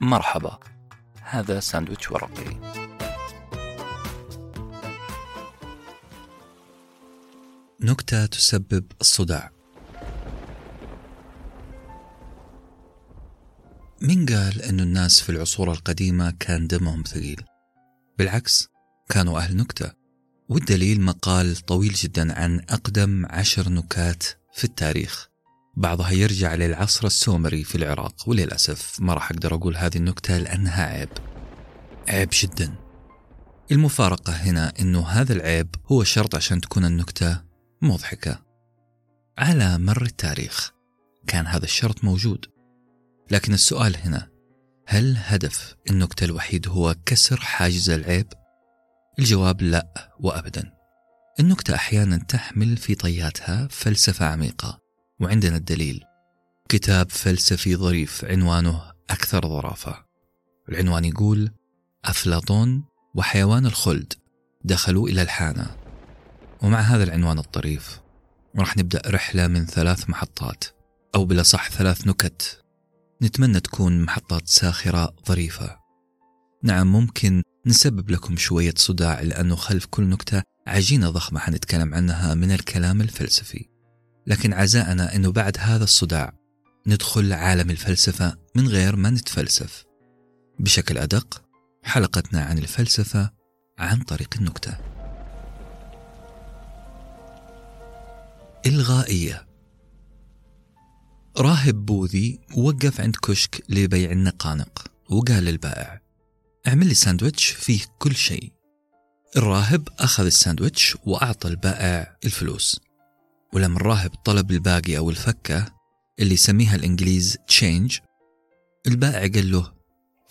مرحبا. هذا ساندويتش ورقي. نكتة تسبب الصداع. مين قال أن الناس في العصور القديمة كان دمهم ثقيل؟ بالعكس كانوا أهل نكتة. والدليل مقال طويل جدا عن أقدم عشر نكات في التاريخ. بعضها يرجع للعصر السومري في العراق وللأسف ما راح أقدر أقول هذه النكتة لأنها عيب. عيب جدا. المفارقة هنا أنه هذا العيب هو شرط عشان تكون النكتة مضحكة. على مر التاريخ كان هذا الشرط موجود. لكن السؤال هنا هل هدف النكتة الوحيد هو كسر حاجز العيب؟ الجواب لا وأبدا. النكتة أحيانا تحمل في طياتها فلسفة عميقة. وعندنا الدليل. كتاب فلسفي ظريف عنوانه أكثر ظرافة. العنوان يقول أفلاطون وحيوان الخلد دخلوا إلى الحانة. ومع هذا العنوان الطريف راح نبدأ رحلة من ثلاث محطات أو بلا صح ثلاث نكت. نتمنى تكون محطات ساخرة ظريفة. نعم ممكن نسبب لكم شوية صداع لأنه خلف كل نكتة عجينة ضخمة. حنتكلم عنها من الكلام الفلسفي. لكن عزاءنا أنه بعد هذا الصداع ندخل عالم الفلسفة من غير ما نتفلسف. بشكل أدق حلقتنا عن الفلسفة عن طريق النكتة. إلغائية. راهب بوذي وقف عند كشك لبيع النقانق وقال للبائع اعمل لي ساندويتش فيه كل شيء. الراهب أخذ الساندويتش وأعطى البائع الفلوس. ولما الراهب طلب الباقي أو الفكة اللي يسميها الإنجليز change البائع قال له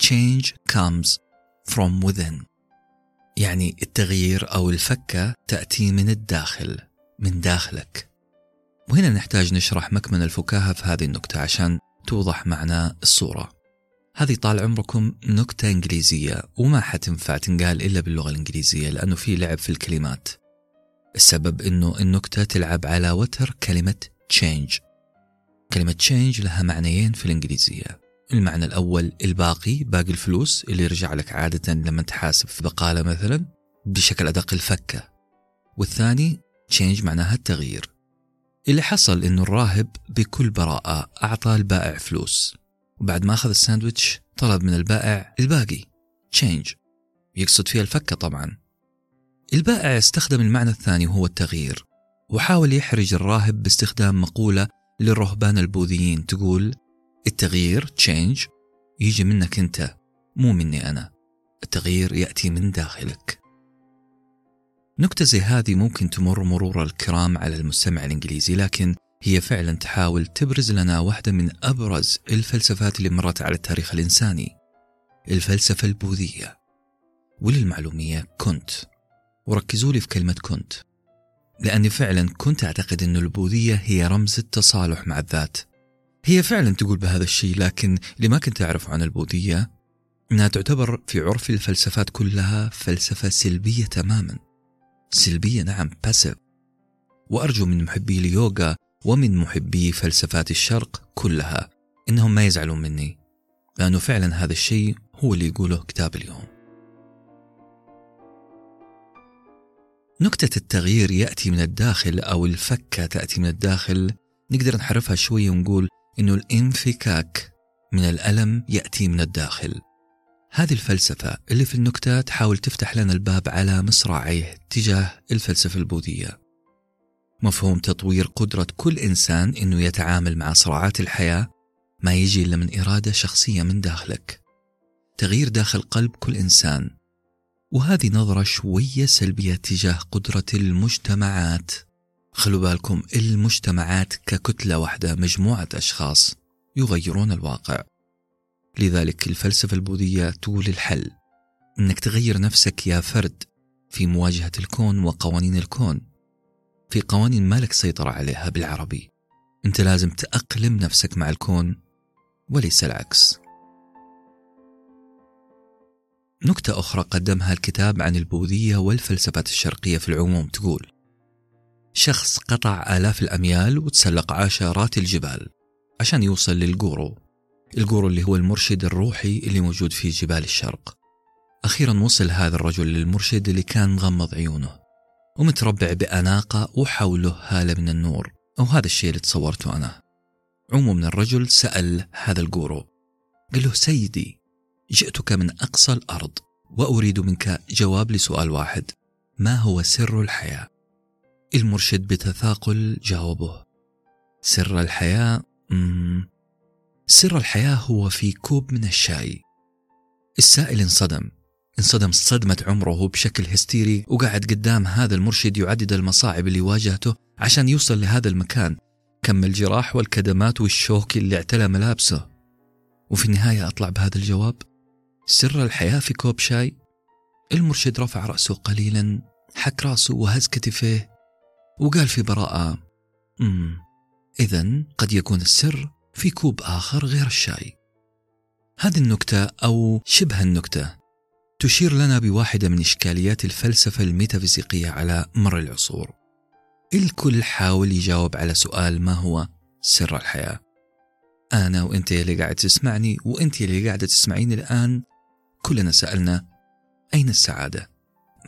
change comes from within. يعني التغيير أو الفكة تأتي من الداخل من داخلك. وهنا نحتاج نشرح مكمن الفكاهة في هذه النكتة عشان توضح معنى الصورة. هذه طال عمركم نكتة إنجليزية وما حتنفع تنقال إلا باللغة الإنجليزية لأنه في لعب في الكلمات. السبب أنه النكتة تلعب على وتر كلمة change. كلمة change لها معنيين في الإنجليزية. المعنى الأول الباقي باقي الفلوس اللي يرجع لك عادة لما تحاسب في بقالة مثلا بشكل أدق الفكة. والثاني change معناها التغيير. اللي حصل إنه الراهب بكل براءة أعطى البائع فلوس. وبعد ما أخذ الساندويتش طلب من البائع الباقي change. يقصد فيها الفكة طبعا. البائع استخدم المعنى الثاني وهو التغيير وحاول يحرج الراهب باستخدام مقولة للرهبان البوذيين تقول التغيير change يجي منك أنت مو مني أنا التغيير يأتي من داخلك. نكتة زي هذه ممكن تمر مرور الكرام على المستمع الإنجليزي لكن هي فعلا تحاول تبرز لنا واحدة من أبرز الفلسفات اللي مرت على التاريخ الإنساني الفلسفة البوذية وللمعلومية كنت. وركزوا لي في كلمة كنت. لأني فعلا كنت أعتقد أن البوذية هي رمز التصالح مع الذات. هي فعلا تقول بهذا الشيء لكن اللي ما كنت أعرف عن البوذية أنها تعتبر في عرف الفلسفات كلها فلسفة سلبية تماما. سلبية نعم باسيف وأرجو من محبي اليوغا ومن محبي فلسفات الشرق كلها إنهم ما يزعلون مني لأنه فعلا هذا الشيء هو اللي يقوله كتاب اليوم. نكتة التغيير يأتي من الداخل أو الفكة تأتي من الداخل. نقدر نحرفها شوية ونقول إنه الانفكاك من الألم يأتي من الداخل. هذه الفلسفة اللي في النكتة تحاول تفتح لنا الباب على مصراعيه تجاه الفلسفة البوذية. مفهوم تطوير قدرة كل إنسان إنه يتعامل مع صراعات الحياة ما يجي إلا من إرادة شخصية من داخلك. تغيير داخل قلب كل إنسان وهذه نظرة شوية سلبية تجاه قدرة المجتمعات. خلوا بالكم المجتمعات ككتلة واحدة مجموعة أشخاص يغيرون الواقع. لذلك الفلسفة البوذية تقول الحل. إنك تغير نفسك يا فرد في مواجهة الكون وقوانين الكون في قوانين ما لك سيطرة عليها بالعربي. أنت لازم تأقلم نفسك مع الكون وليس العكس. نكتة أخرى قدمها الكتاب عن البوذية والفلسفات الشرقية في العموم تقول شخص قطع آلاف الأميال وتسلق عشرات الجبال عشان يوصل للجورو الجورو اللي هو المرشد الروحي اللي موجود في جبال الشرق. أخيرا وصل هذا الرجل للمرشد اللي كان مغمض عيونه ومتربع بأناقة وحوله هالة من النور أو هذا الشيء اللي تصورته أنا. عمو من الرجل سأل هذا الجورو قال له سيدي جئتك من أقصى الأرض وأريد منك جواب لسؤال واحد. ما هو سر الحياة؟ المرشد بتثاقل جاوبه سر الحياة؟ مم. سر الحياة هو في كوب من الشاي. السائل انصدم. انصدم صدمة عمره بشكل هستيري وقعد قدام هذا المرشد يعدد المصاعب اللي واجهته عشان يوصل لهذا المكان. كم الجراح والكدمات والشوك اللي اعتلى ملابسه. وفي النهاية أطلع بهذا الجواب؟ سر الحياة في كوب شاي؟ المرشد رفع رأسه قليلا حك رأسه وهز كتفيه وقال في براءة أمم إذا قد يكون السر في كوب آخر غير الشاي. هذه النكتة أو شبه النكتة تشير لنا بواحدة من إشكاليات الفلسفة الميتافيزيقية على مر العصور. الكل حاول يجاوب على سؤال ما هو سر الحياة؟ أنا وأنت اللي قاعد تسمعني وأنت اللي قاعدة تسمعيني الآن كلنا سألنا أين السعادة؟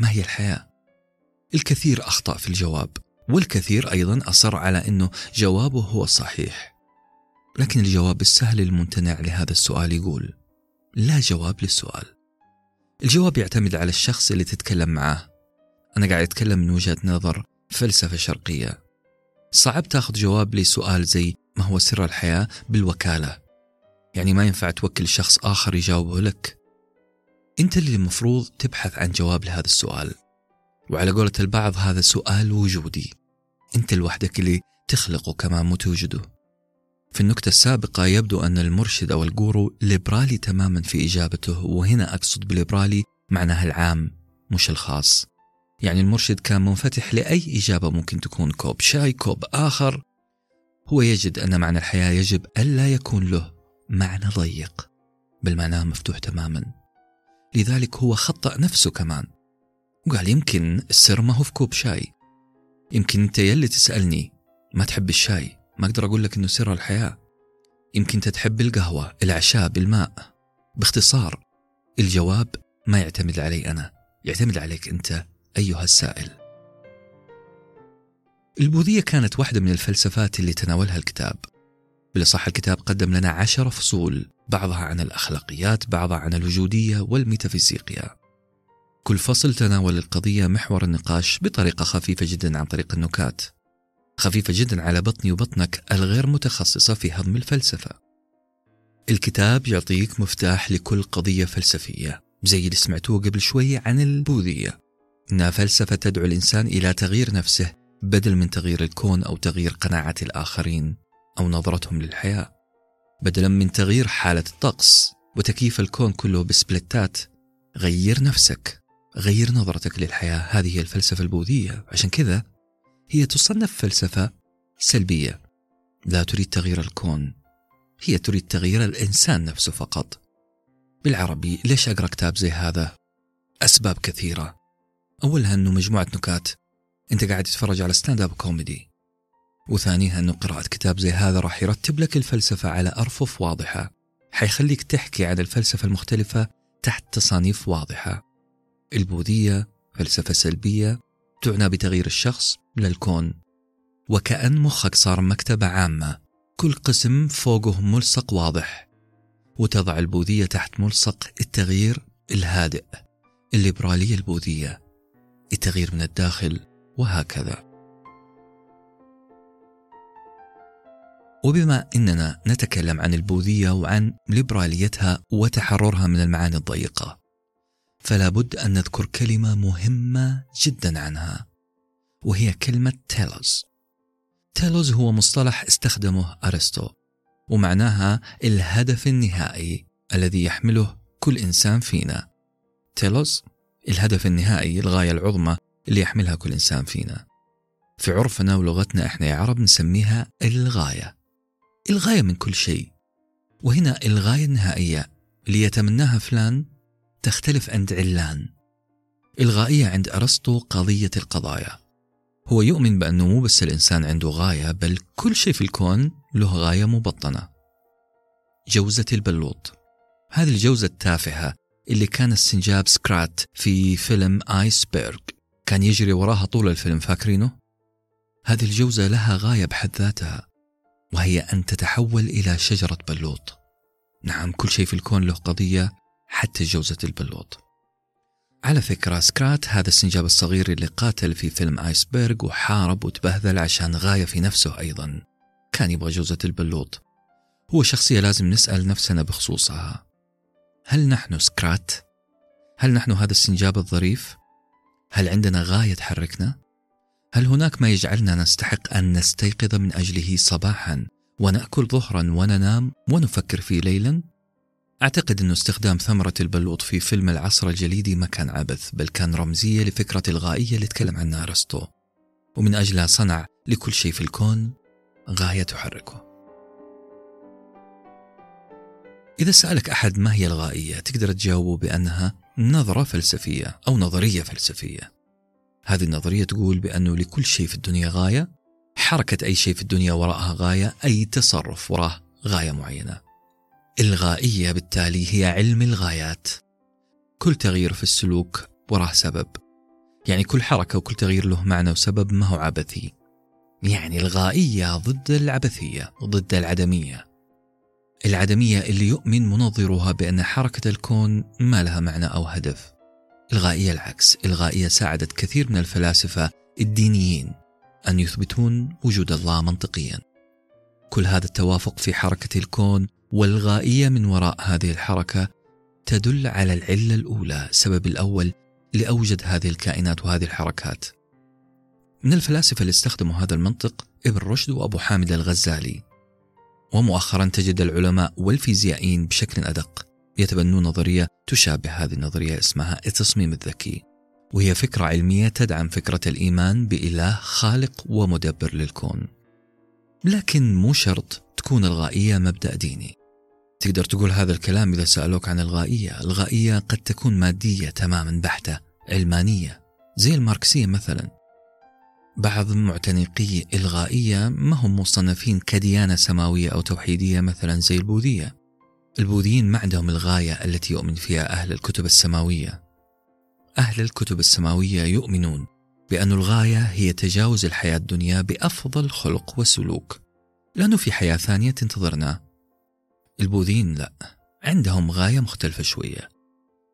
ما هي الحياة؟ الكثير أخطأ في الجواب والكثير أيضا أصر على أنه جوابه هو الصحيح. لكن الجواب السهل الممتنع لهذا السؤال يقول لا جواب للسؤال. الجواب يعتمد على الشخص اللي تتكلم معاه. أنا قاعد أتكلم من وجهة نظر فلسفة شرقية. صعب تاخذ جواب لسؤال زي ما هو سر الحياة؟ بالوكالة. يعني ما ينفع توكل شخص آخر يجاوبه لك. أنت اللي المفروض تبحث عن جواب لهذا السؤال. وعلى قولة البعض هذا سؤال وجودي. أنت لوحدك اللي تخلقه كمان مو توجده في النكتة السابقة يبدو أن المرشد أو الجورو ليبرالي تماما في إجابته وهنا أقصد بليبرالي معناها العام مش الخاص. يعني المرشد كان منفتح لأي إجابة ممكن تكون كوب شاي كوب آخر. هو يجد أن معنى الحياة يجب ألا يكون له معنى ضيق بل معناه مفتوح تماما. لذلك هو خطأ نفسه كمان. وقال يمكن السر ما هو في كوب شاي. يمكن أنت يلي تسألني ما تحب الشاي؟ ما أقدر أقول لك أنه سر الحياة. يمكن أنت تحب القهوة الأعشاب الماء باختصار الجواب ما يعتمد علي أنا يعتمد عليك أنت أيها السائل. البوذية كانت واحدة من الفلسفات اللي تناولها الكتاب. بالأصح الكتاب قدم لنا عشر فصول بعضها عن الأخلاقيات بعضها عن الوجودية والميتافيزيقيا كل فصل تناول القضية محور النقاش بطريقة خفيفة جدا عن طريق النكات. خفيفة جدا على بطني وبطنك الغير متخصصة في هضم الفلسفة. الكتاب يعطيك مفتاح لكل قضية فلسفية زي اللي سمعتوه قبل شوية عن البوذية. إنها فلسفة تدعو الإنسان إلى تغيير نفسه بدل من تغيير الكون أو تغيير قناعة الآخرين. أو نظرتهم للحياة بدلا من تغيير حالة الطقس وتكييف الكون كله بسبلتات غير نفسك غير نظرتك للحياة. هذه هي الفلسفة البوذية. عشان كذا هي تصنف فلسفة سلبية. لا تريد تغيير الكون هي تريد تغيير الإنسان نفسه فقط. بالعربي ليش أقرأ كتاب زي هذا؟ أسباب كثيرة. أولها أنه مجموعة نكات. أنت قاعد تتفرج على stand-up comedy وثانيها أنه قراءة كتاب زي هذا راح يرتب لك الفلسفة على أرفف واضحة. حيخليك تحكي عن الفلسفة المختلفة تحت تصانيف واضحة. البوذية فلسفة سلبية تعنى بتغيير الشخص للكون وكأن مخك صار مكتبة عامة كل قسم فوقه ملصق واضح. وتضع البوذية تحت ملصق التغيير الهادئ. الليبرالية البوذية. التغيير من الداخل وهكذا. وبما إننا نتكلم عن البوذية وعن ليبراليتها وتحررها من المعاني الضيقة فلا بد أن نذكر كلمة مهمة جدا عنها وهي كلمة telos. telos هو مصطلح استخدمه أرسطو ومعناها الهدف النهائي الذي يحمله كل إنسان فينا. telos الهدف النهائي الغاية العظمى اللي يحملها كل إنسان فينا. في عرفنا ولغتنا إحنا يا عرب نسميها الغاية. الغاية من كل شيء. وهنا إلغاية النهائية اللي يتمناها فلان تختلف عند علان. إلغائية عند أرسطو قضية القضايا. هو يؤمن بأنه مو بس الإنسان عنده غاية بل كل شيء في الكون له غاية مبطنة. جوزة البلوط. هذه الجوزة التافهة اللي كان السنجاب سكرات في فيلم آيسبرغ. كان يجري وراها طول الفيلم فاكرينه؟ هذه الجوزة لها غاية بحد ذاتها. وهي أن تتحول إلى شجرة بلوط نعم كل شيء في الكون له قضية حتى جوزة البلوط على فكرة سكرات هذا السنجاب الصغير اللي قاتل في فيلم آيسبرغ وحارب وتبهذل عشان غاية في نفسه أيضا كان يبغى جوزة البلوط هو شخصية لازم نسأل نفسنا بخصوصها هل نحن سكرات؟ هل نحن هذا السنجاب الظريف؟ هل عندنا غاية تحركنا؟ هل هناك ما يجعلنا نستحق أن نستيقظ من أجله صباحا ونأكل ظهرا وننام ونفكر فيه ليلا؟ أعتقد أن استخدام ثمرة البلوط في فيلم العصر الجليدي ما كان عبث بل كان رمزية لفكرة الغائية اللي تكلم عنها أرسطو. ومن أجلها صنع لكل شيء في الكون غاية تحركه. إذا سألك أحد ما هي الغائية تقدر تجاوبه بأنها نظرة فلسفية أو نظرية فلسفية. هذه النظرية تقول بأنه لكل شيء في الدنيا غاية حركة أي شيء في الدنيا وراءها غاية أي تصرف وراه غاية معينة. الغائية بالتالي هي علم الغايات. كل تغيير في السلوك وراه سبب. يعني كل حركة وكل تغيير له معنى وسبب ما هو عبثي. يعني الغائية ضد العبثية ضد العدمية. العدمية اللي يؤمن منظرها بأن حركة الكون ما لها معنى أو هدف. إلغائية العكس إلغائية ساعدت كثير من الفلاسفة الدينيين أن يثبتون وجود الله منطقيا. كل هذا التوافق في حركة الكون والغائية من وراء هذه الحركة تدل على العلة الأولى السبب الأول لأوجد هذه الكائنات وهذه الحركات. من الفلاسفة اللي استخدموا هذا المنطق ابن رشد وأبو حامد الغزالي. ومؤخرا تجد العلماء والفيزيائيين بشكل أدق. يتبنون نظرية تشابه هذه النظرية اسمها التصميم الذكي وهي فكرة علمية تدعم فكرة الإيمان بإله خالق ومدبر للكون. لكن مو شرط تكون الغائية مبدأ ديني. تقدر تقول هذا الكلام إذا سألوك عن الغائية. الغائية قد تكون مادية تماما بحتة علمانية زي الماركسية مثلا. بعض معتنقي الغائية ما هم مصنفين كديانة سماوية أو توحيدية مثلا زي البوذية. البوذيين ما عندهم الغاية التي يؤمن فيها أهل الكتب السماوية. أهل الكتب السماوية يؤمنون بأن الغاية هي تجاوز الحياة الدنيا بأفضل خلق وسلوك. لأنه في حياة ثانية تنتظرنا. البوذيين لا عندهم غاية مختلفة شوية.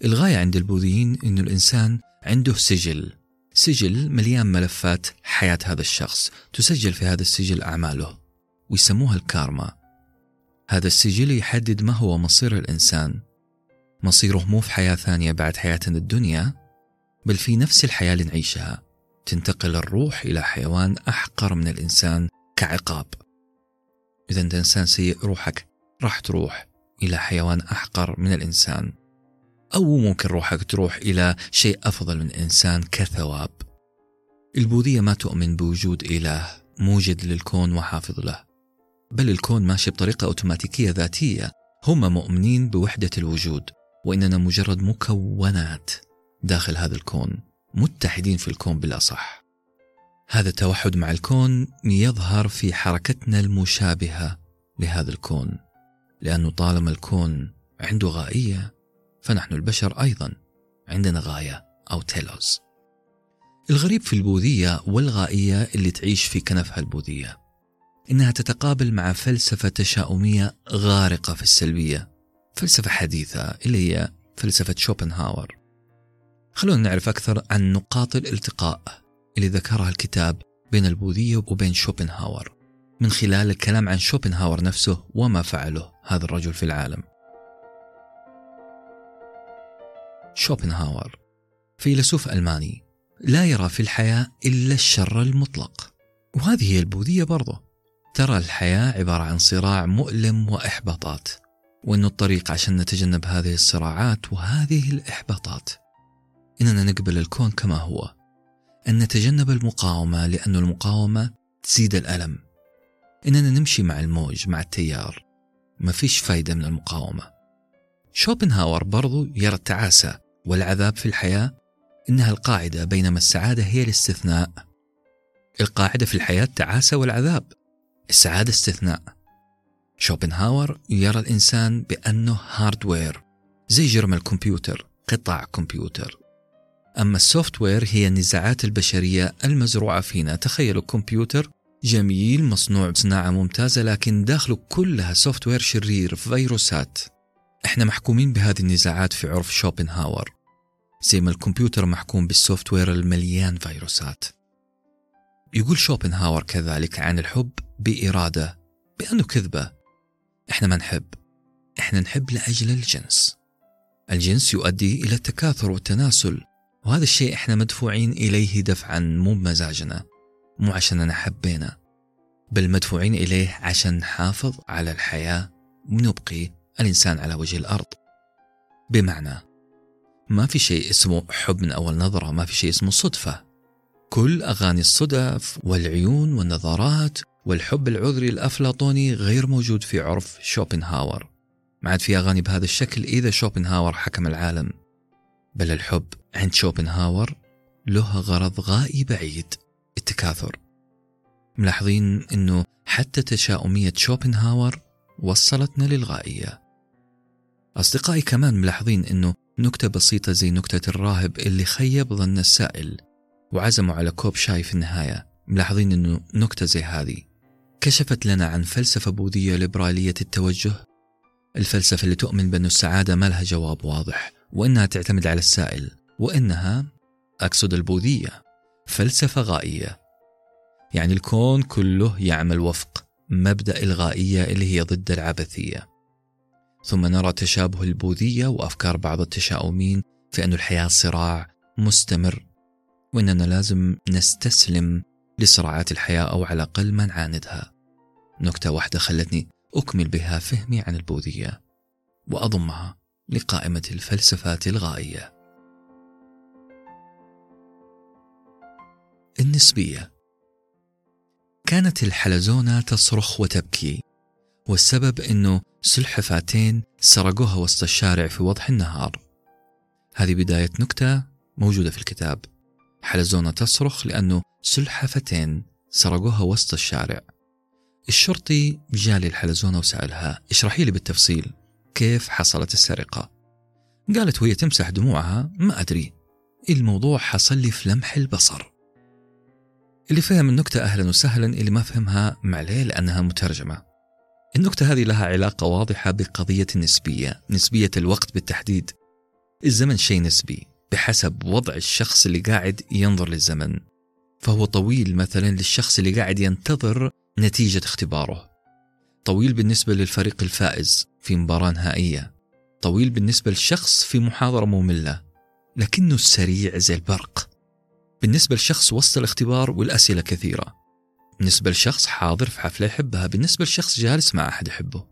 الغاية عند البوذيين أن الإنسان عنده سجل. سجل مليان ملفات حياة هذا الشخص تسجل في هذا السجل أعماله ويسموها الكارما. هذا السجل يحدد ما هو مصير الإنسان. مصيره مو في حياة ثانية بعد حياتنا الدنيا بل في نفس الحياة اللي نعيشها. تنتقل الروح إلى حيوان أحقر من الإنسان كعقاب. إذا أنت إنسان سيء روحك راح تروح إلى حيوان أحقر من الإنسان. أو ممكن روحك تروح إلى شيء أفضل من إنسان كثواب. البوذية ما تؤمن بوجود إله موجد للكون وحافظ له. بل الكون ماشي بطريقة أوتوماتيكية ذاتية. هم مؤمنين بوحدة الوجود وإننا مجرد مكونات داخل هذا الكون متحدين في الكون بالأصح. هذا التوحد مع الكون يظهر في حركتنا المشابهة لهذا الكون. لأنه طالما الكون عنده غائية فنحن البشر أيضا عندنا غاية أو تيلوز. الغريب في البوذية والغائية اللي تعيش في كنفها البوذية. إنها تتقابل مع فلسفة تشاؤمية غارقة في السلبية فلسفة حديثة اللي هي فلسفة شوبنهاور. خلونا نعرف أكثر عن نقاط الالتقاء اللي ذكرها الكتاب بين البوذية وبين شوبنهاور من خلال الكلام عن شوبنهاور نفسه وما فعله هذا الرجل في العالم. شوبنهاور فيلسوف ألماني لا يرى في الحياة إلا الشر المطلق وهذه هي البوذية برضه. ترى الحياة عبارة عن صراع مؤلم وإحباطات وأن الطريق عشان نتجنب هذه الصراعات وهذه الإحباطات. إننا نقبل الكون كما هو. أن نتجنب المقاومة لأن المقاومة تزيد الألم. إننا نمشي مع الموج مع التيار. ما فيش فايدة من المقاومة. شوبنهاور برضو يرى التعاسة والعذاب في الحياة إنها القاعدة بينما السعادة هي الاستثناء. القاعدة في الحياة التعاسة والعذاب. السعادة استثناء. شوبنهاور يرى الإنسان بأنه hardware زي جرم الكمبيوتر قطع كمبيوتر. أما ال software هي النزاعات البشرية المزروعة فينا. تخيلوا كمبيوتر جميل مصنوع بصناعة ممتازة لكن داخله كلها software شرير فيروسات. إحنا محكومين بهذه النزاعات في عرف شوبنهاور. زي ما الكمبيوتر محكوم بال software المليان فيروسات. يقول شوبنهاور كذلك عن الحب بإرادة بأنه كذبة. إحنا ما نحب. إحنا نحب لأجل الجنس. الجنس يؤدي إلى التكاثر والتناسل وهذا الشيء إحنا مدفوعين إليه دفعا مو بمزاجنا مو عشاننا حبينا بل مدفوعين إليه عشان نحافظ على الحياة ونبقي الإنسان على وجه الأرض. بمعنى ما في شيء اسمه حب من أول نظرة ما في شيء اسمه صدفة. كل أغاني الصدف والعيون والنظرات والحب العذري الأفلاطوني غير موجود في عرف شوبنهاور. ما عاد في أغاني بهذا الشكل إذا شوبنهاور حكم العالم. بل الحب عند شوبنهاور له غرض غائي بعيد التكاثر. ملاحظين أنه حتى تشاؤمية شوبنهاور وصلتنا للغائية. أصدقائي كمان ملاحظين أنه نكتة بسيطة زي نكتة الراهب اللي خيب ظن السائل وعزموا على كوب شاي في النهاية. ملاحظين أنه نكتة زي هذه. كشفت لنا عن فلسفة بوذية ليبرالية التوجه. الفلسفة اللي تؤمن بأن السعادة ما لها جواب واضح وإنها تعتمد على السائل وإنها أقصد البوذية فلسفة غائية. يعني الكون كله يعمل وفق مبدأ الغائية اللي هي ضد العبثية. ثم نرى تشابه البوذية وأفكار بعض التشاؤمين في أن الحياة صراع مستمر وإننا لازم نستسلم لصراعات الحياة أو على الأقل ما نعاندها نكتة واحدة خلتني أكمل بها فهمي عن البوذية وأضمها لقائمة الفلسفات الغائية. النسبية. كانت الحلزونة تصرخ وتبكي والسبب أنه سلحفاتين سرقوها وسط الشارع في وضح النهار. هذه بداية نكتة موجودة في الكتاب. حلزونة تصرخ لأنه سلحفتين سرقوها وسط الشارع. الشرطي جالي الحلزونة وسألها اشرحي لي بالتفصيل كيف حصلت السرقة؟ قالت وهي تمسح دموعها ما أدري. الموضوع حصل لي في لمح البصر. اللي فهم النكتة أهلا وسهلا اللي ما فهمها معليه لأنها مترجمة. النكتة هذه لها علاقة واضحة بقضية النسبية نسبية الوقت بالتحديد. الزمن شيء نسبي. بحسب وضع الشخص اللي قاعد ينظر للزمن. فهو طويل مثلا للشخص اللي قاعد ينتظر نتيجة اختباره. طويل بالنسبة للفريق الفائز في مباراة نهائية. طويل بالنسبة للشخص في محاضرة مملة. لكنه سريع زي البرق. بالنسبة لشخص وسط الاختبار والأسئلة كثيرة. بالنسبة لشخص حاضر في حفلة يحبها. بالنسبة لشخص جالس مع أحد يحبه.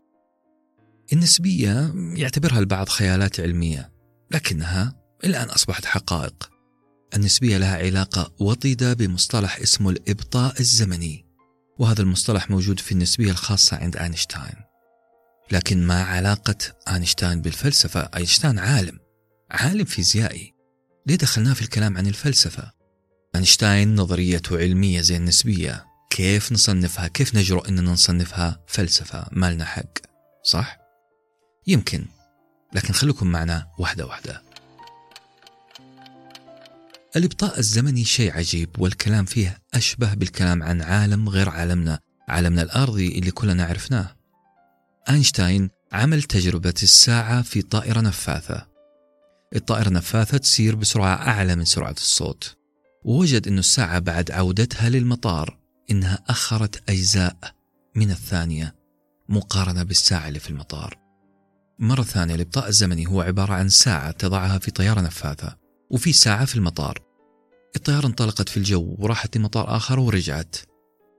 النسبية يعتبرها البعض خيالات علمية. لكنها الآن أصبحت حقائق. النسبية لها علاقة وطيدة بمصطلح اسمه الإبطاء الزمني وهذا المصطلح موجود في النسبية الخاصة عند أينشتاين. لكن ما علاقة أينشتاين بالفلسفة؟ أينشتاين عالم عالم فيزيائي. ليه دخلناه في الكلام عن الفلسفة؟ أينشتاين نظريته علمية زي النسبية. كيف نصنفها؟ كيف نجرؤ أننا نصنفها فلسفة؟ ما لنا حق صح؟ يمكن لكن خليكم معنا واحدة واحدة. الإبطاء الزمني شيء عجيب والكلام فيه أشبه بالكلام عن عالم غير عالمنا عالمنا الأرضي اللي كلنا عرفناه. أينشتاين عمل تجربة الساعة في طائرة نفاثة. الطائرة نفاثة تسير بسرعة أعلى من سرعة الصوت. ووجد أن الساعة بعد عودتها للمطار إنها أخرت أجزاء من الثانية مقارنة بالساعة اللي في المطار. مرة ثانية الإبطاء الزمني هو عبارة عن ساعة تضعها في طيارة نفاثة وفي ساعة في المطار. الطيارة انطلقت في الجو وراحت لمطار آخر ورجعت.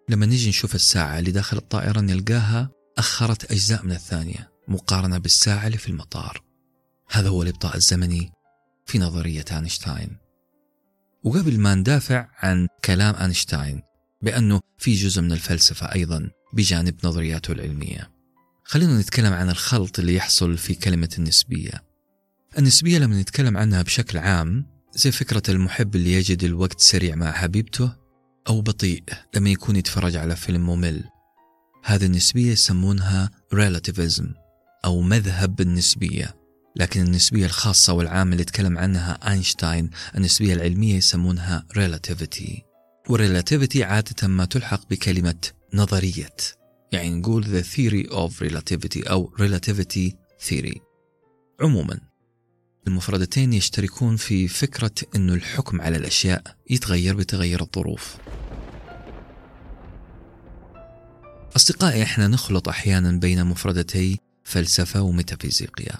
لما نيجي نشوف الساعة اللي داخل الطائرة نلقاها أخرت أجزاء من الثانية مقارنة بالساعة اللي في المطار. هذا هو الإبطاء الزمني في نظرية أينشتاين. وقبل ما ندافع عن كلام أينشتاين بأنه في جزء من الفلسفة أيضا بجانب نظرياته العلمية. خلينا نتكلم عن الخلط اللي يحصل في كلمة النسبية. النسبية لما نتكلم عنها بشكل عام زي فكرة المحب اللي يجد الوقت سريع مع حبيبته أو بطيء لما يكون يتفرج على فيلم ممل. هذه النسبية يسمونها relativism أو مذهب النسبية. لكن النسبية الخاصة والعامة اللي تكلم عنها أينشتاين النسبية العلمية يسمونها relativity. وال relativity عادة ما تلحق بكلمة نظرية. يعني نقول the theory of relativity أو relativity theory. عموما المفردتين يشتركون في فكرة أن الحكم على الأشياء يتغير بتغير الظروف. أصدقائي إحنا نخلط أحيانا بين مفردتي فلسفة وميتافيزيقيا.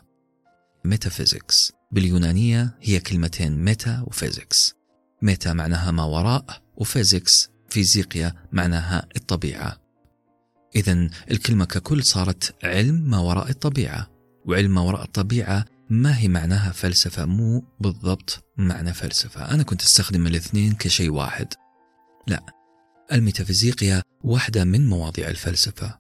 metaphysics باليونانية هي كلمتين meta و physics. meta معناها ما وراء و physics فيزيقيا معناها الطبيعة. إذا الكلمة ككل صارت علم ما وراء الطبيعة وعلم ما وراء الطبيعة ما هي معناها فلسفة؟ مو بالضبط معنى فلسفة. أنا كنت أستخدم الاثنين كشيء واحد. لا الميتافيزيقيا واحدة من مواضيع الفلسفة.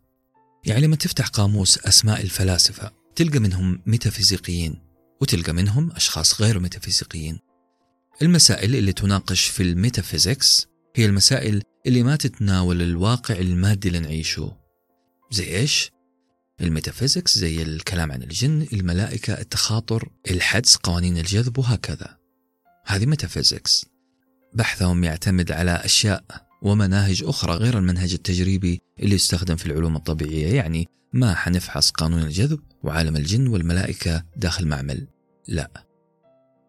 يعني لما تفتح قاموس أسماء الفلاسفة تلقى منهم ميتافيزيقيين وتلقى منهم أشخاص غير ميتافيزيقيين. المسائل اللي تناقش في ال metaphysics هي المسائل اللي ما تتناول الواقع المادي اللي نعيشه. زي إيش؟ ال metaphysics زي الكلام عن الجن الملائكة التخاطر الحدس قوانين الجذب وهكذا. هذه metaphysics. بحثهم يعتمد على أشياء ومناهج أخرى غير المنهج التجريبي اللي يستخدم في العلوم الطبيعية يعني ما حنفحص قانون الجذب وعالم الجن والملائكة داخل معمل. لا.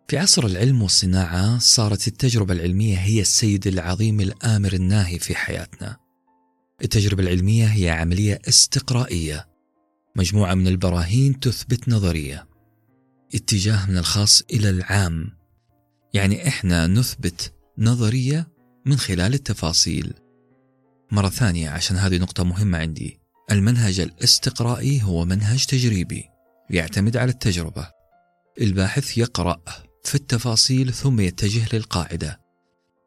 في عصر العلم والصناعة صارت التجربة العلمية هي السيد العظيم الآمر الناهي في حياتنا. التجربة العلمية هي عملية استقرائية. مجموعة من البراهين تثبت نظرية اتجاه من الخاص إلى العام. يعني إحنا نثبت نظرية من خلال التفاصيل. مرة ثانية عشان هذه نقطة مهمة عندي. المنهج الاستقرائي هو منهج تجريبي يعتمد على التجربة. الباحث يقرأ في التفاصيل ثم يتجه للقاعدة.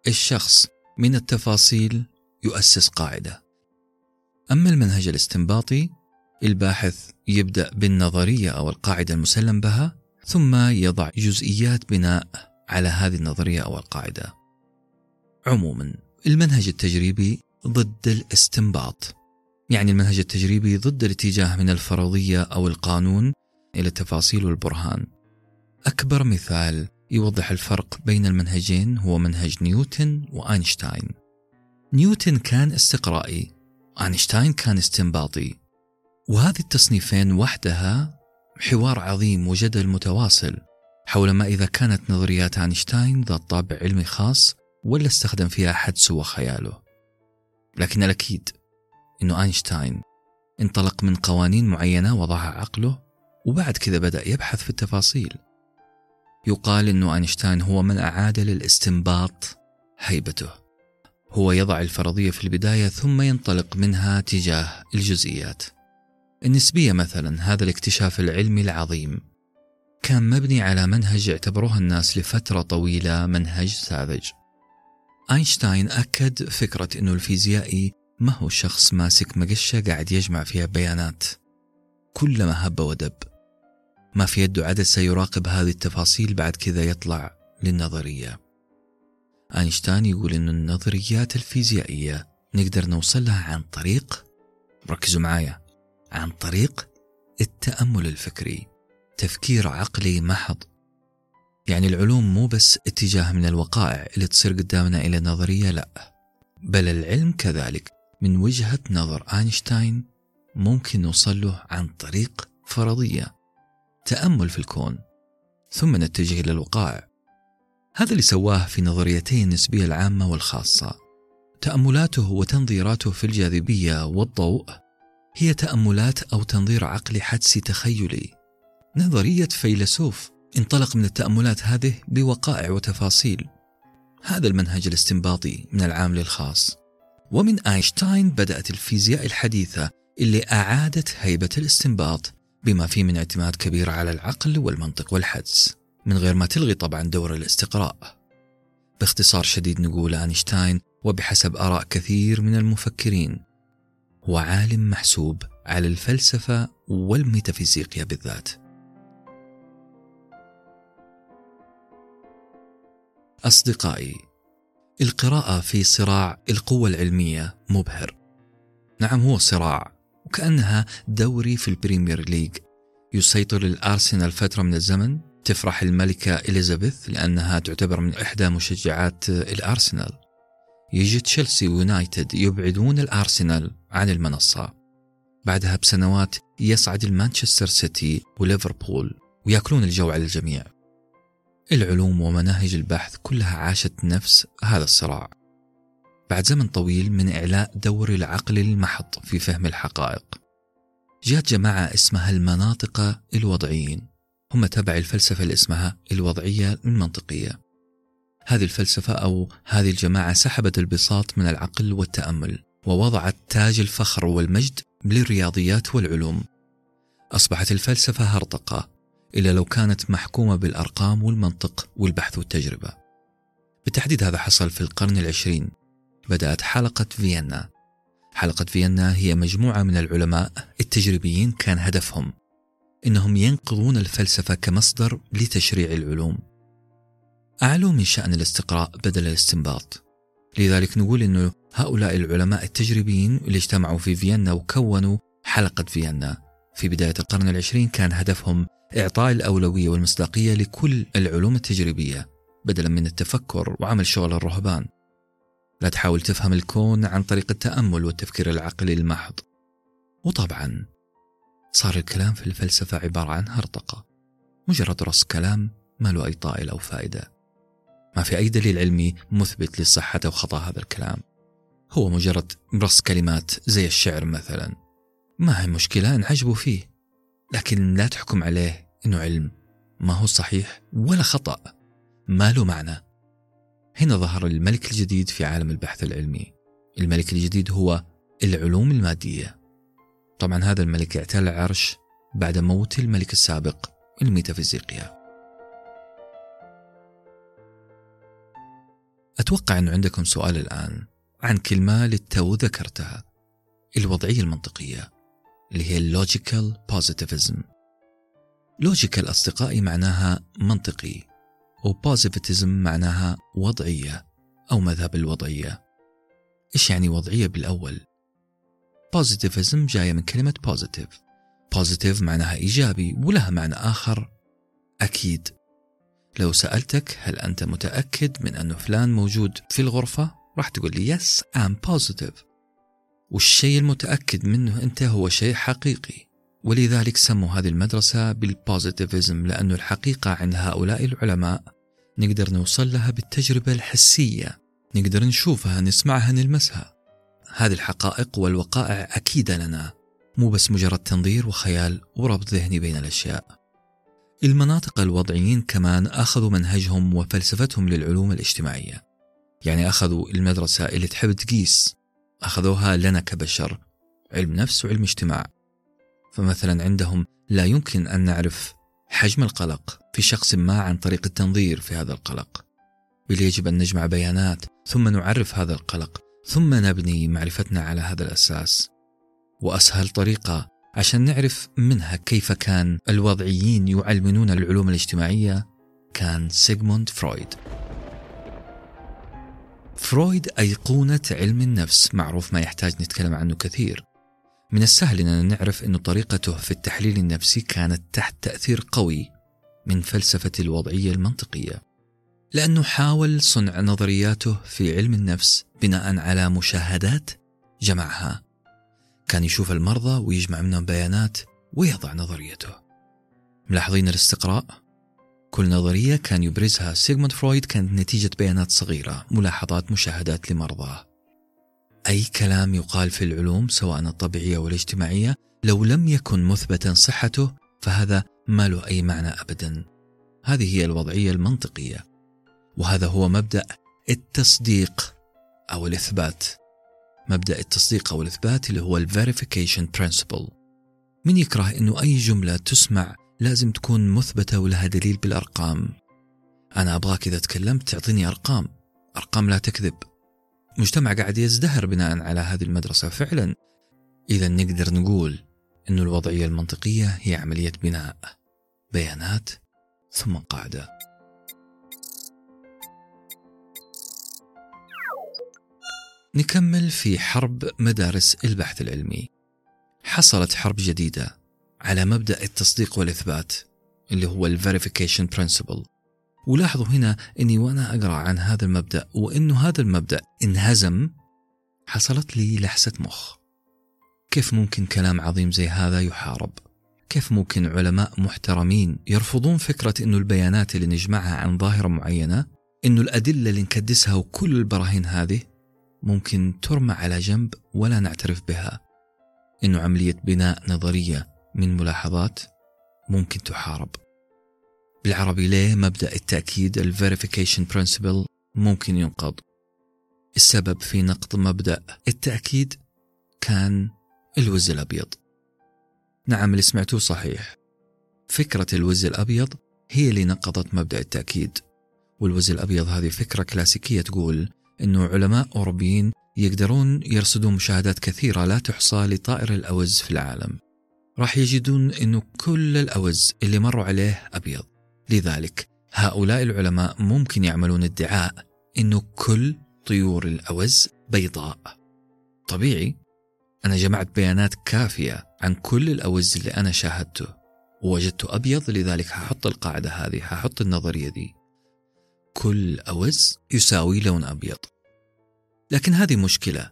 الشخص من التفاصيل يؤسس قاعدة. أما المنهج الاستنباطي الباحث يبدأ بالنظرية أو القاعدة المسلم بها ثم يضع جزئيات بناء على هذه النظرية أو القاعدة. عموما المنهج التجريبي ضد الاستنباط. يعني المنهج التجريبي ضد الاتجاه من الفرضية أو القانون إلى التفاصيل والبرهان أكبر مثال يوضح الفرق بين المنهجين هو منهج نيوتن وأينشتاين. نيوتن كان استقرائي أينشتاين كان استنباطي. وهذه التصنيفين وحدها حوار عظيم وجدل متواصل حول ما إذا كانت نظريات أينشتاين ذات طابع علمي خاص ولا استخدم فيها حدسه وخياله لكن الأكيد أنه أينشتاين انطلق من قوانين معينة وضعها عقله وبعد كذا بدأ يبحث في التفاصيل. يقال أن أينشتاين هو من أعاد للاستنباط هيبته. هو يضع الفرضية في البداية ثم ينطلق منها تجاه الجزئيات. النسبية مثلا هذا الاكتشاف العلمي العظيم. كان مبني على منهج اعتبروه الناس لفترة طويلة منهج ساذج. أينشتاين أكد فكرة أنه الفيزيائي ما هو شخص ماسك مقشة قاعد يجمع فيها بيانات. كلما هب ودب. ما في يده عدسة يراقب هذه التفاصيل بعد كذا يطلع للنظرية. أينشتاين يقول أن النظريات الفيزيائية نقدر نوصل لها عن طريق ركزوا معايا. عن طريق التأمل الفكري تفكير عقلي محض. يعني العلوم مو بس اتجاه من الوقائع اللي تصير قدامنا إلى نظرية لا. بل العلم كذلك من وجهة نظر أينشتاين ممكن نوصل له عن طريق فرضية. تأمل في الكون ثم نتجه إلى الوقائع. هذا اللي سواه في نظريتي النسبية العامة والخاصة. تأملاته وتنظيراته في الجاذبية والضوء هي تأملات أو تنظير عقلي حدسي تخيلي. نظرية فيلسوف انطلق من التأملات هذه بوقائع وتفاصيل. هذا المنهج الاستنباطي من العام للخاص ومن أينشتاين بدأت الفيزياء الحديثة اللي أعادت هيبة الاستنباط بما فيه من اعتماد كبير على العقل والمنطق والحدس من غير ما تلغي طبعا دور الاستقراء. باختصار شديد نقول أينشتاين وبحسب آراء كثير من المفكرين هو عالم محسوب على الفلسفة والميتافيزيقيا بالذات. أصدقائي القراءة في صراع القوة العلمية مبهر. نعم هو صراع وكأنها دوري في ال Premier League. يسيطر الأرسنال فترة من الزمن تفرح الملكة إليزابيث لأنها تعتبر من إحدى مشجعات الأرسنال. يجي تشيلسي ويونايتد يبعدون الأرسنال عن المنصة. بعدها بسنوات يصعد المانشستر سيتي وليفربول ويأكلون الجو على الجميع. العلوم ومناهج البحث كلها عاشت نفس هذا الصراع. بعد زمن طويل من إعلاء دور العقل المحض في فهم الحقائق. جاءت جماعة اسمها المناطق الوضعيين. هم تبع الفلسفة اللي اسمها الوضعية المنطقية. هذه الفلسفة أو هذه الجماعة سحبت البساط من العقل والتأمل ووضعت تاج الفخر والمجد للرياضيات والعلوم. أصبحت الفلسفة هرطقة إلا لو كانت محكومة بالأرقام والمنطق والبحث والتجربة. بالتحديد هذا حصل في القرن العشرين بدأت حلقة فيينا. حلقة فيينا هي مجموعة من العلماء التجريبيين كان هدفهم إنهم ينقضون الفلسفة كمصدر لتشريع العلوم. أعلوا من شأن الاستقراء بدل الاستنباط. لذلك نقول أنه هؤلاء العلماء التجريبيين اللي اجتمعوا في فيينا وكونوا حلقة فيينا. في بداية القرن العشرين كان هدفهم إعطاء الأولوية والمصداقية لكل العلوم التجريبية بدلا من التفكر وعمل شغل الرهبان. لا تحاول تفهم الكون عن طريق التأمل والتفكير العقلي المحض. وطبعا صار الكلام في الفلسفة عبارة عن هرطقة مجرد رص كلام ما له أي طائل أو فائدة. ما في أي دليل علمي مثبت لصحة أو خطأ هذا الكلام. هو مجرد رص كلمات زي الشعر مثلا. ما هي مشكلة نعجبوا فيه. لكن لا تحكم عليه إنه علم. ما هو صحيح ولا خطأ. ما له معنى. هنا ظهر الملك الجديد في عالم البحث العلمي. الملك الجديد هو العلوم المادية. طبعا هذا الملك اعتل العرش بعد موت الملك السابق الميتافيزيقيا. أتوقع أن عندكم سؤال الآن عن كلمة للتو ذكرتها الوضعية المنطقية اللي هي ال logical positivism logical أصدقائي معناها منطقي و positivism معناها وضعية أو مذهب الوضعية. إيش يعني وضعية بالأول؟ positivism جاية من كلمة positive positive معناها إيجابي ولها معنى آخر أكيد. لو سألتك هل أنت متأكد من أنه فلان موجود في الغرفة؟ راح تقول لي yes I'm positive. والشيء المتأكد منه أنت هو شيء حقيقي. ولذلك سموا هذه المدرسة بال positivism لأن الحقيقة عند هؤلاء العلماء نقدر نوصل لها بالتجربة الحسية نقدر نشوفها نسمعها نلمسها. هذه الحقائق والوقائع أكيدة لنا مو بس مجرد تنظير وخيال وربط ذهني بين الأشياء. المناطق الوضعيين كمان أخذوا منهجهم وفلسفتهم للعلوم الاجتماعية. يعني أخذوا المدرسة اللي تحب تقيس. أخذوها لنا كبشر علم نفس وعلم اجتماع. فمثلا عندهم لا يمكن أن نعرف حجم القلق في شخص ما عن طريق التنظير في هذا القلق. بل يجب أن نجمع بيانات ثم نعرف هذا القلق ثم نبني معرفتنا على هذا الأساس. وأسهل طريقة عشان نعرف منها كيف كان الوضعيين يعلمون العلوم الاجتماعية كان سيغموند فرويد. فرويد أيقونة علم النفس معروف ما يحتاج نتكلم عنه كثير. من السهل أننا نعرف أن طريقته في التحليل النفسي كانت تحت تأثير قوي من فلسفة الوضعية المنطقية. لأنه حاول صنع نظرياته في علم النفس بناء على مشاهدات جمعها. كان يشوف المرضى ويجمع منهم بيانات ويضع نظريته. ملاحظين الاستقراء؟ كل نظرية كان يبرزها سيغموند فرويد كانت نتيجة بيانات صغيرة ملاحظات مشاهدات لمرضاه. أي كلام يقال في العلوم سواء الطبيعية والاجتماعية لو لم يكن مثبتا صحته فهذا ما له أي معنى أبدا. هذه هي الوضعية المنطقية. وهذا هو مبدأ التصديق أو الإثبات. مبدأ التصديق أو الإثبات اللي هو ال verification principle من فكرة أنه أي جملة تسمع لازم تكون مثبتة ولها دليل بالأرقام. أنا أبغاك إذا تكلمت تعطيني أرقام. أرقام لا تكذب. مجتمع قاعد يزدهر بناء على هذه المدرسة فعلا. إذا نقدر نقول أن الوضعية المنطقية هي عملية بناء. بيانات ثم قاعدة. نكمل في حرب مدارس البحث العلمي. حصلت حرب جديدة على مبدأ التصديق والإثبات اللي هو ال Verification Principle. ولاحظوا هنا أني وأنا أقرأ عن هذا المبدأ وأنه هذا المبدأ انهزم. حصلت لي لحسة مخ. كيف ممكن كلام عظيم زي هذا يحارب؟ كيف ممكن علماء محترمين يرفضون فكرة أنه البيانات اللي نجمعها عن ظاهرة معينة أنه الأدلة اللي نكدسها وكل البراهين هذه ممكن ترمى على جنب ولا نعترف بها. أنه عملية بناء نظرية من ملاحظات ممكن تحارب. بالعربي ليه مبدأ التأكيد ال Verification Principle ممكن ينقض. السبب في نقض مبدأ التأكيد كان الوز الأبيض. نعم اللي سمعتوه صحيح. فكرة الوز الأبيض هي اللي نقضت مبدأ التأكيد. والوز الأبيض هذه فكرة كلاسيكية تقول أنه علماء أوروبيين يقدرون يرصدون مشاهدات كثيرة لا تحصى لطائر الأوز في العالم. راح يجدون أنه كل الأوز اللي مروا عليه أبيض. لذلك هؤلاء العلماء ممكن يعملون ادعاء أنه كل طيور الأوز بيضاء. طبيعي أنا جمعت بيانات كافية عن كل الأوز اللي أنا شاهدته ووجدته أبيض لذلك هحط القاعدة هذه هحط النظرية دي. كل أوز يساوي لون أبيض. لكن هذه مشكلة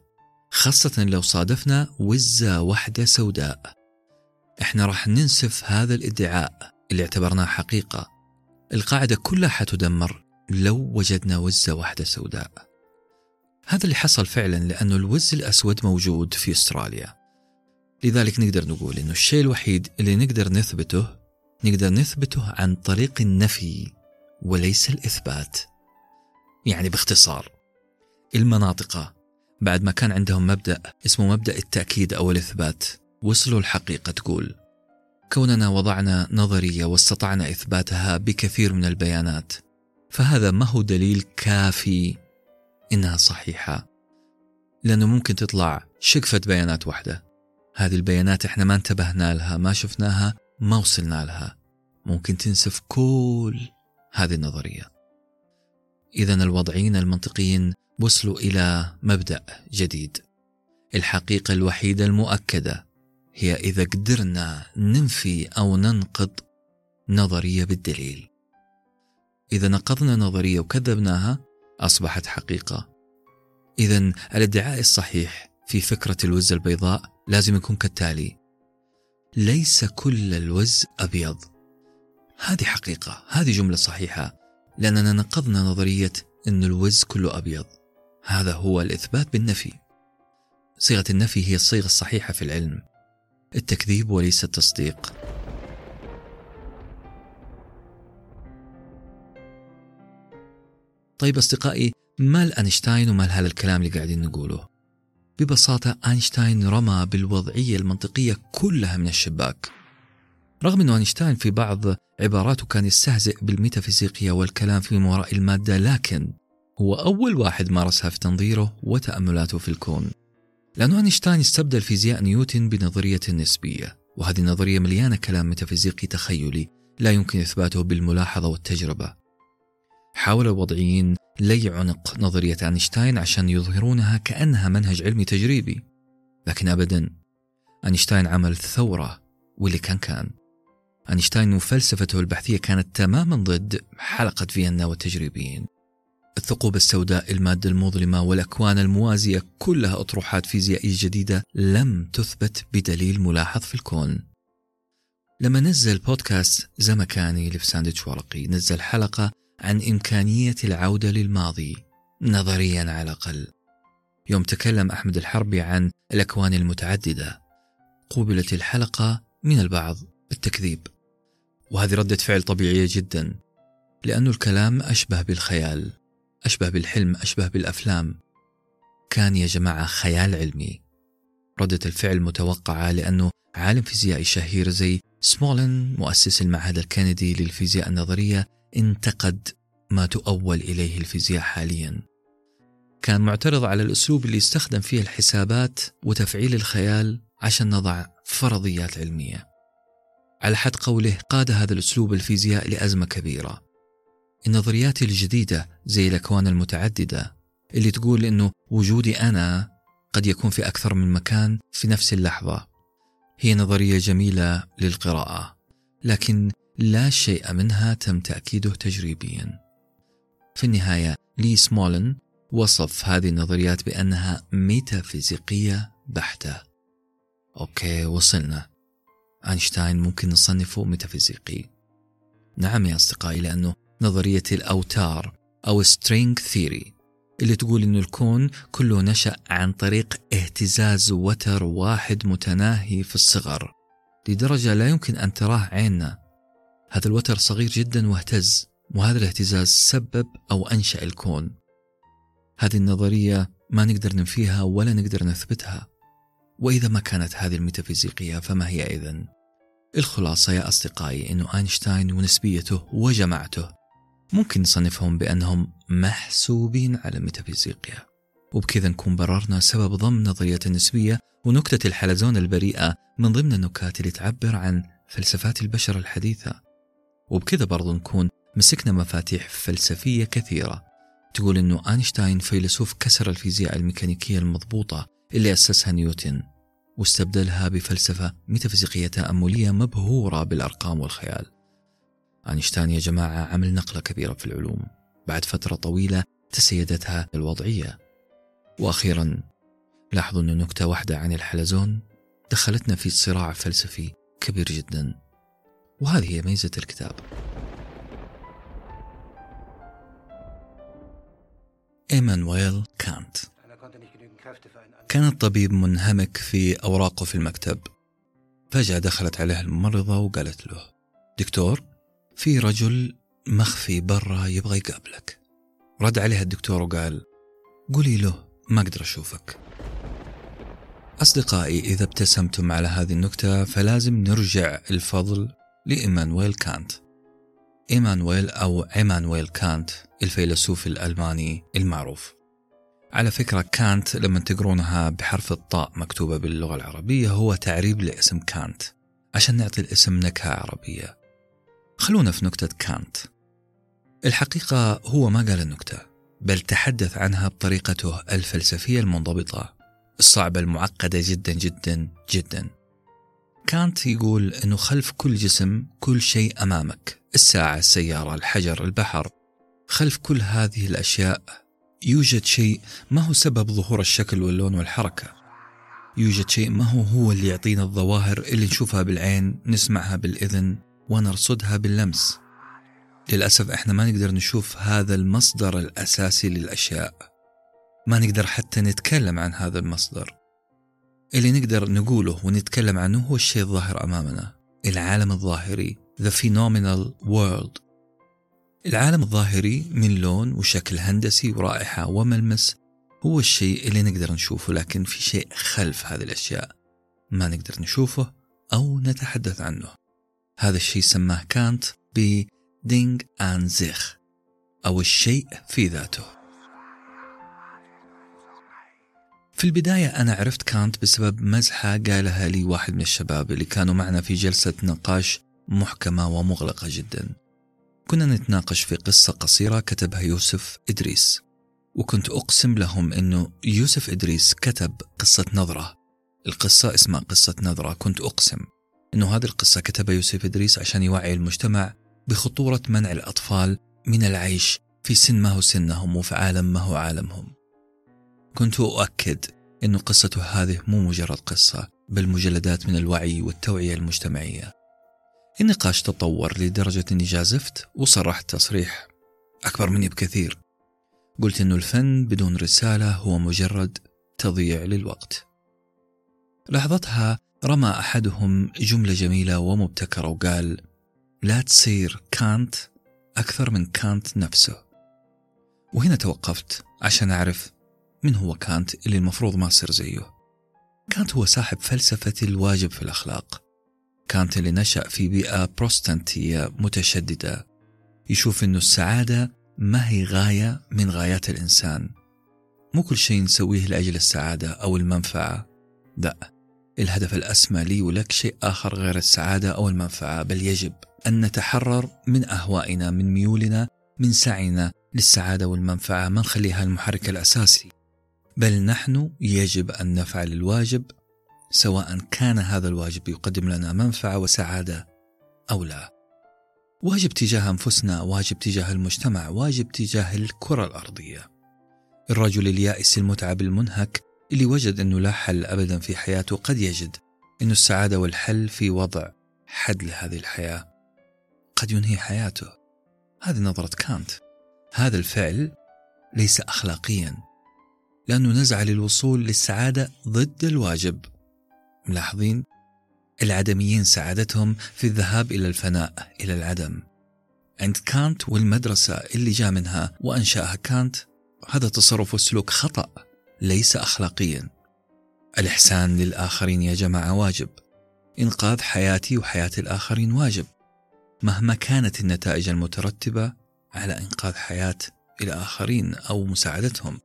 خاصة لو صادفنا وزة واحدة سوداء. إحنا راح ننسف هذا الإدعاء اللي اعتبرناه حقيقة. القاعدة كلها حتدمر لو وجدنا وزة واحدة سوداء. هذا اللي حصل فعلا لأنه الوز الأسود موجود في أستراليا. لذلك نقدر نقول أنه الشيء الوحيد اللي نقدر نثبته نقدر نثبته عن طريق النفي. وليس الإثبات. يعني باختصار المناطق بعد ما كان عندهم مبدأ اسمه مبدأ التأكيد أو الإثبات وصلوا الحقيقة تقول كوننا وضعنا نظرية واستطعنا إثباتها بكثير من البيانات فهذا ما هو دليل كافي إنها صحيحة. لأنه ممكن تطلع شقفة بيانات واحدة. هذه البيانات إحنا ما انتبهنا لها ما شفناها ما وصلنا لها. ممكن تنسف كل هذه النظرية. إذا الوضعيين المنطقيين وصلوا إلى مبدأ جديد. الحقيقة الوحيدة المؤكدة هي إذا قدرنا ننفي أو ننقض نظرية بالدليل. إذا نقضنا نظرية وكذبناها أصبحت حقيقة. إذا الادعاء الصحيح في فكرة الوز البيضاء لازم يكون كالتالي. ليس كل الوز أبيض. هذه حقيقة هذه جملة صحيحة لأننا نقضنا نظرية أن الوز كله أبيض. هذا هو الإثبات بالنفي. صيغة النفي هي الصيغة الصحيحة في العلم. التكذيب وليس التصديق. طيب أصدقائي مال أينشتاين ومال هذا الكلام اللي قاعدين نقوله؟ ببساطة أينشتاين رمى بالوضعية المنطقية كلها من الشباك. رغم أن أينشتاين في بعض عباراته كان يستهزئ بالميتافيزيقيا والكلام في وراء المادة لكن هو أول واحد مارسها في تنظيره وتأملاته في الكون. لأن أينشتاين استبدل فيزياء نيوتن بنظرية النسبية وهذه النظرية مليانة كلام ميتافيزيقي تخيلي لا يمكن إثباته بالملاحظة والتجربة. حاول الوضعيين لي عنق نظرية أينشتاين عشان يظهرونها كأنها منهج علمي تجريبي. لكن أبدا أينشتاين عمل ثورة واللي كان كان. أينشتاين وفلسفته البحثية كانت تماما ضد حلقة فيينا والتجريبيين. الثقوب السوداء المادة المظلمة والأكوان الموازية كلها أطروحات فيزيائية جديدة لم تثبت بدليل ملاحظ في الكون. لما نزل بودكاست زمكاني لفساندويتش ورقي نزل حلقة عن إمكانية العودة للماضي نظريا على الأقل. يوم تكلم أحمد الحربي عن الأكوان المتعددة قوبلت الحلقة من البعض بالتكذيب وهذه ردة فعل طبيعية جدا لأن الكلام أشبه بالخيال أشبه بالحلم أشبه بالأفلام. كان يا جماعة خيال علمي. ردة الفعل متوقعة لأنه عالم فيزيائي شهير زي سمولن مؤسس المعهد الكندي للفيزياء النظرية انتقد ما تؤول إليه الفيزياء حاليا. كان معترض على الأسلوب اللي يستخدم فيه الحسابات وتفعيل الخيال عشان نضع فرضيات علمية. على حد قوله قاد هذا الأسلوب الفيزياء لأزمة كبيرة. النظريات الجديدة زي الأكوان المتعددة اللي تقول إنه وجودي أنا قد يكون في أكثر من مكان في نفس اللحظة. هي نظرية جميلة للقراءة لكن لا شيء منها تم تأكيده تجريبيا. في النهاية لي سمولن وصف هذه النظريات بأنها ميتافيزيقية بحتة. Okay وصلنا. أينشتاين ممكن نصنفه ميتافيزيقي. نعم يا أصدقائي لأنه نظرية الأوتار أو string theory اللي تقول إنه الكون كله نشأ عن طريق اهتزاز وتر واحد متناهي في الصغر لدرجة لا يمكن أن تراه عيننا. هذا الوتر صغير جدا واهتز وهذا الاهتزاز سبب أو أنشأ الكون. هذه النظرية ما نقدر ننفيها ولا نقدر نثبتها. وإذا ما كانت هذه الميتافيزيقية فما هي إذن؟ الخلاصة يا أصدقائي أنه أينشتاين ونسبيته وجماعته ممكن نصنفهم بأنهم محسوبين على الميتافيزيقيا وبكذا نكون بررنا سبب ضم نظرية النسبية ونكتة الحلزون البريئة من ضمن النكات اللي تعبر عن فلسفات البشر الحديثة. وبكذا برضو نكون مسكنا مفاتيح فلسفية كثيرة. تقول أنه أينشتاين فيلسوف كسر الفيزياء الميكانيكية المضبوطة اللي أسسها نيوتن. واستبدلها بفلسفة ميتافيزيقية تأملية مبهورة بالأرقام والخيال. أينشتاين يا جماعة عمل نقلة كبيرة في العلوم. بعد فترة طويلة تسيدتها الوضعية. وأخيرا لاحظوا أن نكتة واحدة عن الحلزون دخلتنا في صراع فلسفي كبير جدا. وهذه هي ميزة الكتاب. إيمانويل كانت. كان الطبيب منهمك في أوراقه في المكتب. فجأة دخلت عليه الممرضة وقالت له دكتور في رجل مخفي برا يبغى يقابلك. رد عليها الدكتور وقال قولي له ما أقدر أشوفك. أصدقائي إذا ابتسمتم على هذه النكتة فلازم نرجع الفضل لإيمانويل كانت. إيمانويل أو إيمانويل كانت الفيلسوف الألماني المعروف. على فكرة كانت لما تقرونها بحرف الطاء مكتوبة باللغة العربية هو تعريب لاسم كانت عشان نعطي الاسم نكهة عربية. خلونا في نكتة كانت. الحقيقة هو ما قال النكتة بل تحدث عنها بطريقته الفلسفية المنضبطة الصعبة المعقدة جدا جدا جدا. كانت يقول أنه خلف كل جسم كل شيء أمامك الساعة السيارة الحجر البحر خلف كل هذه الأشياء يوجد شيء ما هو سبب ظهور الشكل واللون والحركة. يوجد شيء ما هو هو اللي يعطينا الظواهر اللي نشوفها بالعين نسمعها بالإذن ونرصدها باللمس. للأسف إحنا ما نقدر نشوف هذا المصدر الأساسي للأشياء. ما نقدر حتى نتكلم عن هذا المصدر. اللي نقدر نقوله ونتكلم عنه هو الشيء الظاهر أمامنا. العالم الظاهري The Phenomenal World. العالم الظاهري من لون وشكل هندسي ورائحة وملمس هو الشيء اللي نقدر نشوفه لكن في شيء خلف هذه الأشياء ما نقدر نشوفه أو نتحدث عنه. هذا الشيء سماه كانت ب دينغ آن زيخ أو الشيء في ذاته. في البداية أنا عرفت كانت بسبب مزحة قالها لي واحد من الشباب اللي كانوا معنا في جلسة نقاش محكمة ومغلقة جدا. كنا نتناقش في قصة قصيرة كتبها يوسف إدريس وكنت أقسم لهم أنه يوسف إدريس كتب قصة نظرة. القصة اسمها قصة نظرة كنت أقسم أنه هذه القصة كتبها يوسف إدريس عشان يوعي المجتمع بخطورة منع الأطفال من العيش في سن ما هو سنهم وفي عالم ما هو عالمهم. كنت أؤكد أن قصته هذه مو مجرد قصة بل مجلدات من الوعي والتوعية المجتمعية. النقاش تطور لدرجة أني جازفت وصرحت تصريح أكبر مني بكثير. قلت أنه الفن بدون رسالة هو مجرد تضييع للوقت. لحظتها رمى أحدهم جملة جميلة ومبتكرة وقال لا تصير كانت أكثر من كانت نفسه. وهنا توقفت عشان أعرف من هو كانت اللي المفروض ما أصير زيه. كانت هو صاحب فلسفة الواجب في الأخلاق. كانت اللي نشأ في بيئة بروستانتية متشددة. يشوف أنه السعادة ما هي غاية من غايات الإنسان. مو كل شيء نسويه لأجل السعادة أو المنفعة. لا الهدف الأسمى لي ولك شيء آخر غير السعادة أو المنفعة بل يجب أن نتحرر من أهوائنا من ميولنا من سعينا للسعادة والمنفعة ما نخليها المحرك الأساسي. بل نحن يجب أن نفعل الواجب سواء كان هذا الواجب يقدم لنا منفعة وسعادة أو لا. واجب تجاه أنفسنا واجب تجاه المجتمع واجب تجاه الكرة الأرضية. الرجل اليائس المتعب المنهك اللي وجد أنه لا حل أبدا في حياته قد يجد أن السعادة والحل في وضع حد لهذه الحياة. قد ينهي حياته. هذه نظرة كانت. هذا الفعل ليس أخلاقيا. لأنه نزعة للوصول للسعادة ضد الواجب. ملاحظين؟ العدميين سعادتهم في الذهاب إلى الفناء إلى العدم. عند كانت والمدرسة اللي جاء منها وأنشأها كانت هذا تصرف وسلوك خطأ ليس أخلاقيا. الإحسان للآخرين يا جماعة واجب. إنقاذ حياتي وحياة الآخرين واجب. مهما كانت النتائج المترتبة على إنقاذ حياة الآخرين أو مساعدتهم.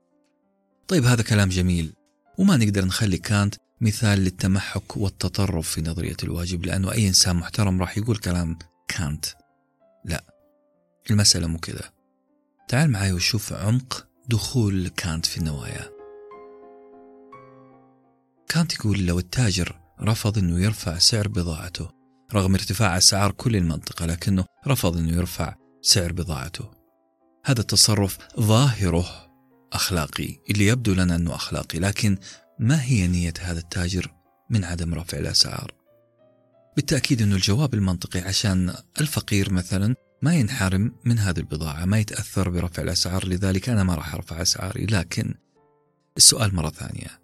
طيب هذا كلام جميل. وما نقدر نخلي كانت مثال للتمحك والتطرف في نظرية الواجب لأنه أي إنسان محترم راح يقول كلام كانت. لا المسألة مو كذا. تعال معي وشوف عمق دخول كانت في النوايا. كانت يقول لو التاجر رفض أنه يرفع سعر بضاعته رغم ارتفاع أسعار كل المنطقة لكنه رفض أنه يرفع سعر بضاعته. هذا التصرف ظاهره أخلاقي اللي يبدو لنا أنه أخلاقي لكن ما هي نية هذا التاجر من عدم رفع الأسعار؟ بالتأكيد أنه الجواب المنطقي عشان الفقير مثلا ما ينحرم من هذه البضاعة ما يتأثر برفع الأسعار لذلك أنا ما راح أرفع أسعاري. لكن السؤال مرة ثانية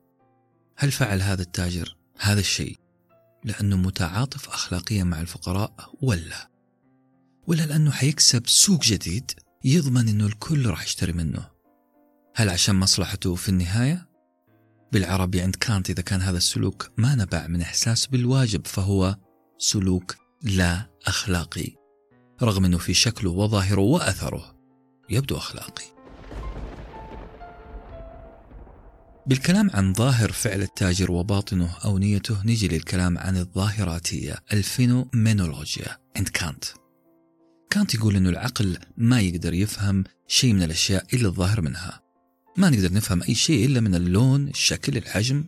هل فعل هذا التاجر هذا الشيء لأنه متعاطف أخلاقيا مع الفقراء ولا؟ ولا لأنه حيكسب سوق جديد يضمن أنه الكل راح يشتري منه؟ هل عشان مصلحته في النهاية؟ بالعربي عند كانت إذا كان هذا السلوك ما نبع من إحساس بالواجب فهو سلوك لا أخلاقي رغم أنه في شكله وظاهره وأثره يبدو أخلاقي. بالكلام عن ظاهر فعل التاجر وباطنه أو نيته نجي للكلام عن الظاهراتية الفينومينولوجيا عند كانت. كانت يقول أنه العقل ما يقدر يفهم شيء من الأشياء إلا الظاهر منها. ما نقدر نفهم أي شيء إلا من اللون الشكل الحجم.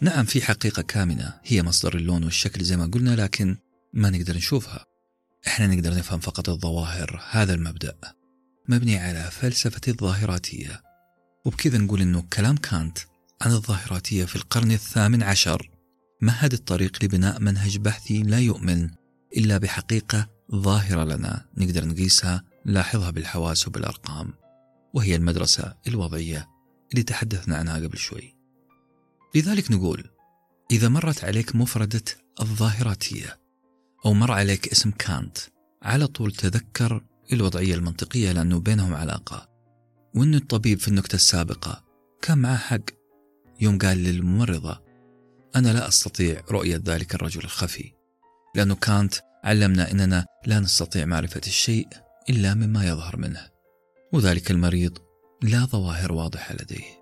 نعم في حقيقة كامنة هي مصدر اللون والشكل زي ما قلنا لكن ما نقدر نشوفها. إحنا نقدر نفهم فقط الظواهر هذا المبدأ. مبني على فلسفة الظاهراتية. وبكذا نقول إنه كلام كانت عن الظاهراتية في القرن الثامن عشر. مهد الطريق لبناء منهج بحثي لا يؤمن إلا بحقيقة ظاهرة لنا نقدر نقيسها نلاحظها بالحواس وبالأرقام. وهي المدرسة الوضعية اللي تحدثنا عنها قبل شوي. لذلك نقول إذا مرت عليك مفردة الظاهراتية أو مر عليك اسم كانت على طول تذكر الوضعية المنطقية لأنه بينهم علاقة. وأن الطبيب في النكتة السابقة كان معه حق. يوم قال للممرضة أنا لا أستطيع رؤية ذلك الرجل الخفي لأنه كانت علمنا أننا لا نستطيع معرفة الشيء إلا مما يظهر منه. وذلك المريض لا ظواهر واضحة لديه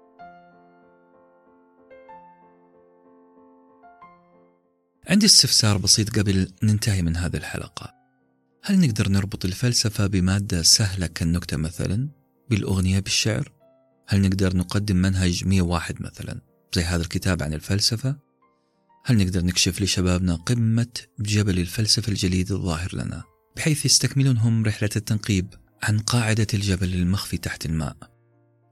عندي استفسار بسيط قبل ننتهي من هذه الحلقة هل نقدر نربط الفلسفة بمادة سهلة كالنكتة مثلا بالأغنية بالشعر؟ هل نقدر نقدم منهج 101 مثلا زي هذا الكتاب عن الفلسفة؟ هل نقدر نكشف لشبابنا قمة جبل الفلسفة الجليد الظاهر لنا بحيث يستكملونهم رحلة التنقيب عن قاعدة الجبل المخفي تحت الماء.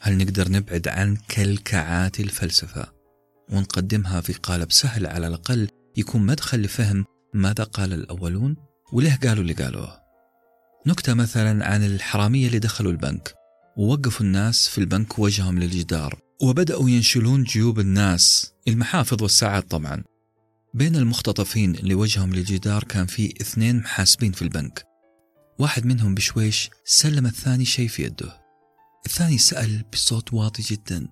هل نقدر نبعد عن كلكعات الفلسفة؟ ونقدمها في قالب سهل على الأقل يكون مدخل لفهم ماذا قال الأولون وليه قالوا اللي قالوه. نكتة مثلا عن الحرامية اللي دخلوا البنك. ووقفوا الناس في البنك وجههم للجدار. وبدأوا ينشلون جيوب الناس المحافظ والساعات طبعا. بين المختطفين اللي وجههم للجدار كان في اثنين محاسبين في البنك. واحد منهم بشويش سلم الثاني شيء في يده. الثاني سأل بصوت واطي جدا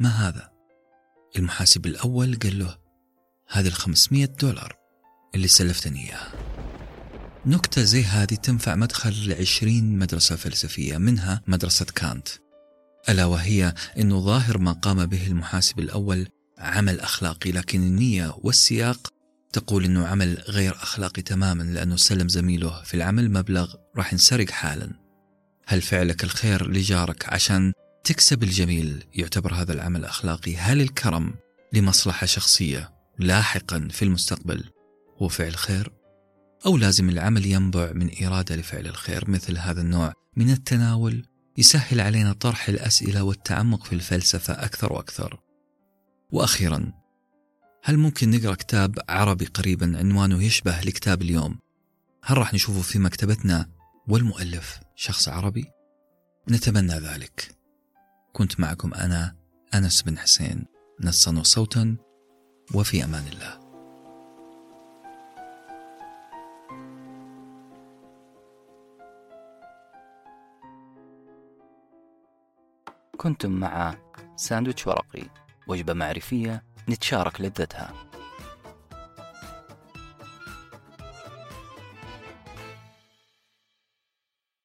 ما هذا؟ المحاسب الأول قال له هذه الخمسمية دولار اللي سلفتني إياها. نكتة زي هذه تنفع مدخل لعشرين مدرسة فلسفية منها مدرسة كانت. ألا وهي أنه ظاهر ما قام به المحاسب الأول عمل أخلاقي لكن النية والسياق تقول أنه عمل غير أخلاقي تماما لأنه سلم زميله في العمل مبلغ راح ينسرق حالا. هل فعلك الخير لجارك عشان تكسب الجميل يعتبر هذا العمل أخلاقي؟ هل الكرم لمصلحة شخصية لاحقا في المستقبل هو فعل خير؟ أو لازم العمل ينبع من إرادة لفعل الخير مثل هذا النوع من التناول يسهل علينا طرح الأسئلة والتعمق في الفلسفة أكثر وأكثر. وأخيرا هل ممكن نقرأ كتاب عربي قريبا عنوانه يشبه لكتاب اليوم؟ هل راح نشوفه في مكتبتنا والمؤلف شخص عربي؟ نتمنى ذلك. كنت معكم أنا أنس بن حسين. نصا وصوتا وفي أمان الله. كنتم مع ساندويتش ورقي وجبة معرفية نتشارك لذتها.